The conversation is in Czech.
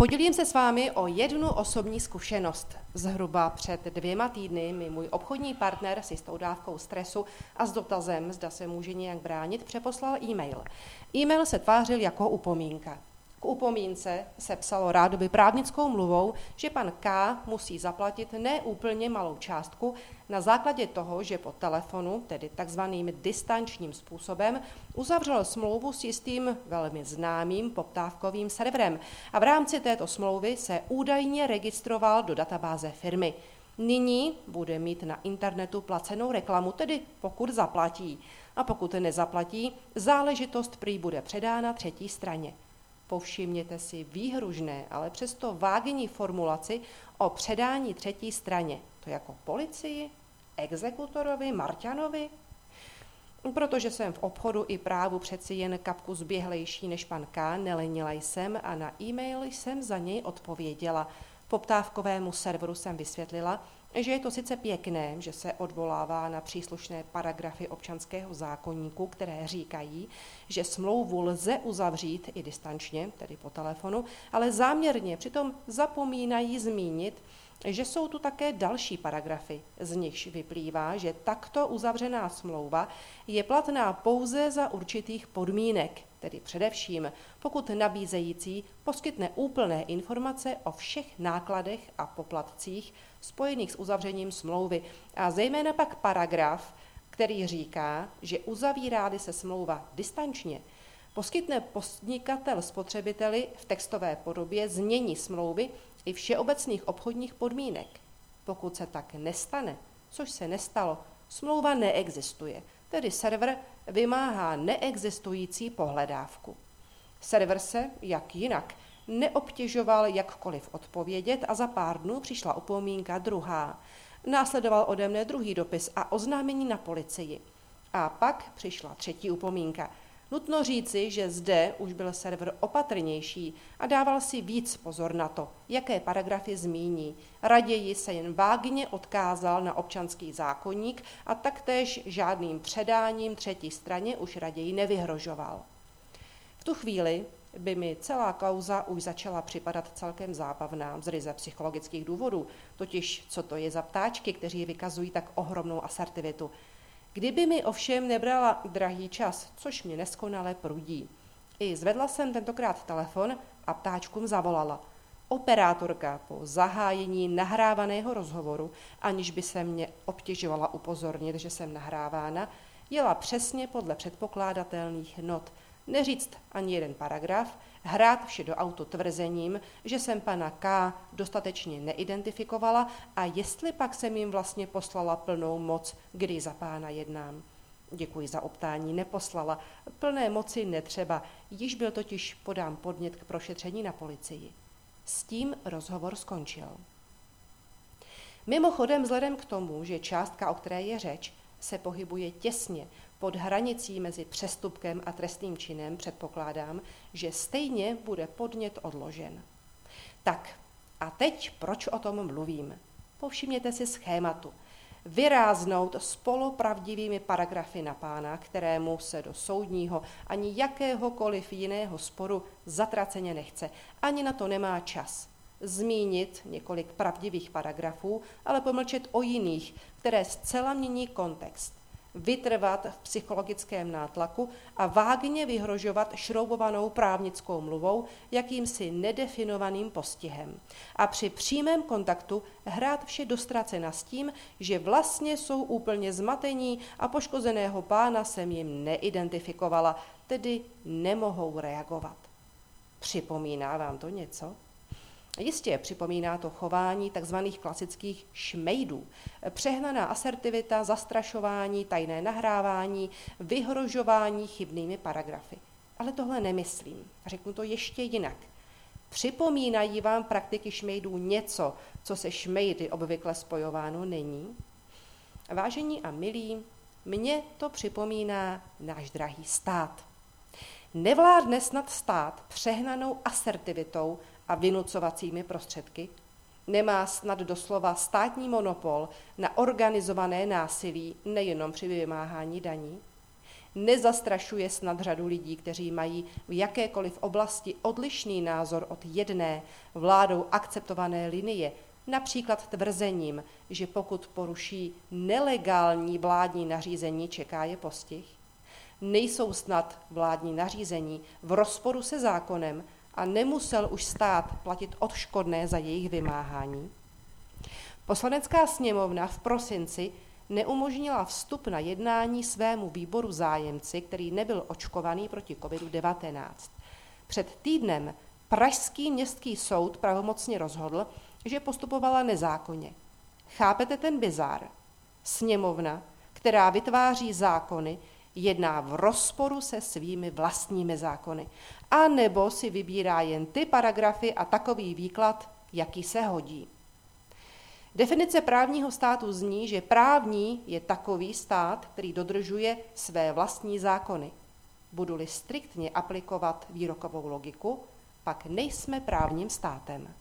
Podělím se s vámi o jednu osobní zkušenost. Zhruba před dvěma týdny mi můj obchodní partner s jistou dávkou stresu a s dotazem, zda se může nějak bránit, přeposlal e-mail. E-mail se tvářil jako upomínka. K upomínce se psalo rádoby právnickou mluvou, že pan K. musí zaplatit neúplně malou částku na základě toho, že po telefonu, tedy takzvaným distančním způsobem, uzavřel smlouvu s jistým velmi známým poptávkovým serverem a v rámci této smlouvy se údajně registroval do databáze firmy. Nyní bude mít na internetu placenou reklamu, tedy pokud zaplatí. A pokud nezaplatí, záležitost prý bude předána třetí straně. Povšimněte si výhružné, ale přesto vágní formulaci o předání třetí straně. To jako policii, exekutorovi, Marťanovi? Protože jsem v obchodu i právu přeci jen kapku zběhlejší než pan K, nelenila jsem a na e-mail jsem za něj odpověděla. Poptávkovému serveru jsem vysvětlila, že je to sice pěkné, že se odvolává na příslušné paragrafy občanského zákonníku, které říkají, že smlouvu lze uzavřít i distančně, tedy po telefonu, ale záměrně přitom zapomínají zmínit, že jsou tu také další paragrafy, z nichž vyplývá, že takto uzavřená smlouva je platná pouze za určitých podmínek, tedy především, pokud nabízející poskytne úplné informace o všech nákladech a poplatcích spojených s uzavřením smlouvy. A zejména pak paragraf, který říká, že uzavírá se smlouva distančně, poskytne podnikatel spotřebiteli v textové podobě znění smlouvy i všeobecných obchodních podmínek. Pokud se tak nestane, což se nestalo, smlouva neexistuje, tedy server vymáhá neexistující pohledávku. Server se, jak jinak, neobtěžoval jakkoliv odpovědět a za pár dnů přišla upomínka druhá. Následoval ode mne druhý dopis a oznámení na policii. A pak přišla třetí upomínka – Nutno říci, že zde už byl server opatrnější a dával si víc pozor na to, jaké paragrafy zmíní. Raději se jen vágně odkázal na občanský zákonník a taktéž žádným předáním třetí straně už raději nevyhrožoval. V tu chvíli by mi celá kauza už začala připadat celkem zábavná z ryze psychologických důvodů, totiž co to je za ptáčky, kteří vykazují tak ohromnou asertivitu – Kdyby mi ovšem nebrala drahý čas, což mě neskonale prudí. I zvedla jsem tentokrát telefon a ptáčkům zavolala. Operátorka po zahájení nahrávaného rozhovoru, aniž by se mě obtěžovala upozornit, že jsem nahrávána, jela přesně podle předpokládatelných not. Neříct ani jeden paragraf, hrát vše do auto tvrzením, že jsem pana K. dostatečně neidentifikovala a jestli pak jsem jim vlastně poslala plnou moc, kdy za pána jednám. Děkuji za optání, neposlala. Plné moci netřeba, již byl totiž podán podnět k prošetření na policii. S tím rozhovor skončil. Mimochodem, vzhledem k tomu, že částka, o které je řeč, se pohybuje těsně pod hranicí mezi přestupkem a trestným činem, předpokládám, že stejně bude podnět odložen. Tak, a teď proč o tom mluvím? Povšimněte si schématu. Vyráznout s paragrafy na pána, kterému se do soudního ani jakéhokoliv jiného sporu zatraceně nechce. Ani na to nemá čas. Zmínit několik pravdivých paragrafů, ale pomlčet o jiných, které zcela mění kontext vytrvat v psychologickém nátlaku a vágně vyhrožovat šroubovanou právnickou mluvou jakýmsi nedefinovaným postihem. A při přímém kontaktu hrát vše dostracena s tím, že vlastně jsou úplně zmatení a poškozeného pána jsem jim neidentifikovala, tedy nemohou reagovat. Připomíná vám to něco? Jistě připomíná to chování tzv. klasických šmejdů. Přehnaná asertivita, zastrašování, tajné nahrávání, vyhrožování chybnými paragrafy. Ale tohle nemyslím. Řeknu to ještě jinak. Připomínají vám praktiky šmejdů něco, co se šmejdy obvykle spojováno není? Vážení a milí, mně to připomíná náš drahý stát. Nevládne snad stát přehnanou asertivitou a vynucovacími prostředky? Nemá snad doslova státní monopol na organizované násilí nejenom při vymáhání daní? nezastrašuje snad řadu lidí, kteří mají v jakékoliv oblasti odlišný názor od jedné vládou akceptované linie, například tvrzením, že pokud poruší nelegální vládní nařízení, čeká je postih? Nejsou snad vládní nařízení v rozporu se zákonem a nemusel už stát platit odškodné za jejich vymáhání? Poslanecká sněmovna v prosinci neumožnila vstup na jednání svému výboru zájemci, který nebyl očkovaný proti COVID-19. Před týdnem Pražský městský soud pravomocně rozhodl, že postupovala nezákonně. Chápete ten bizár? Sněmovna, která vytváří zákony, jedná v rozporu se svými vlastními zákony. A nebo si vybírá jen ty paragrafy a takový výklad, jaký se hodí. Definice právního státu zní, že právní je takový stát, který dodržuje své vlastní zákony. Budu-li striktně aplikovat výrokovou logiku, pak nejsme právním státem.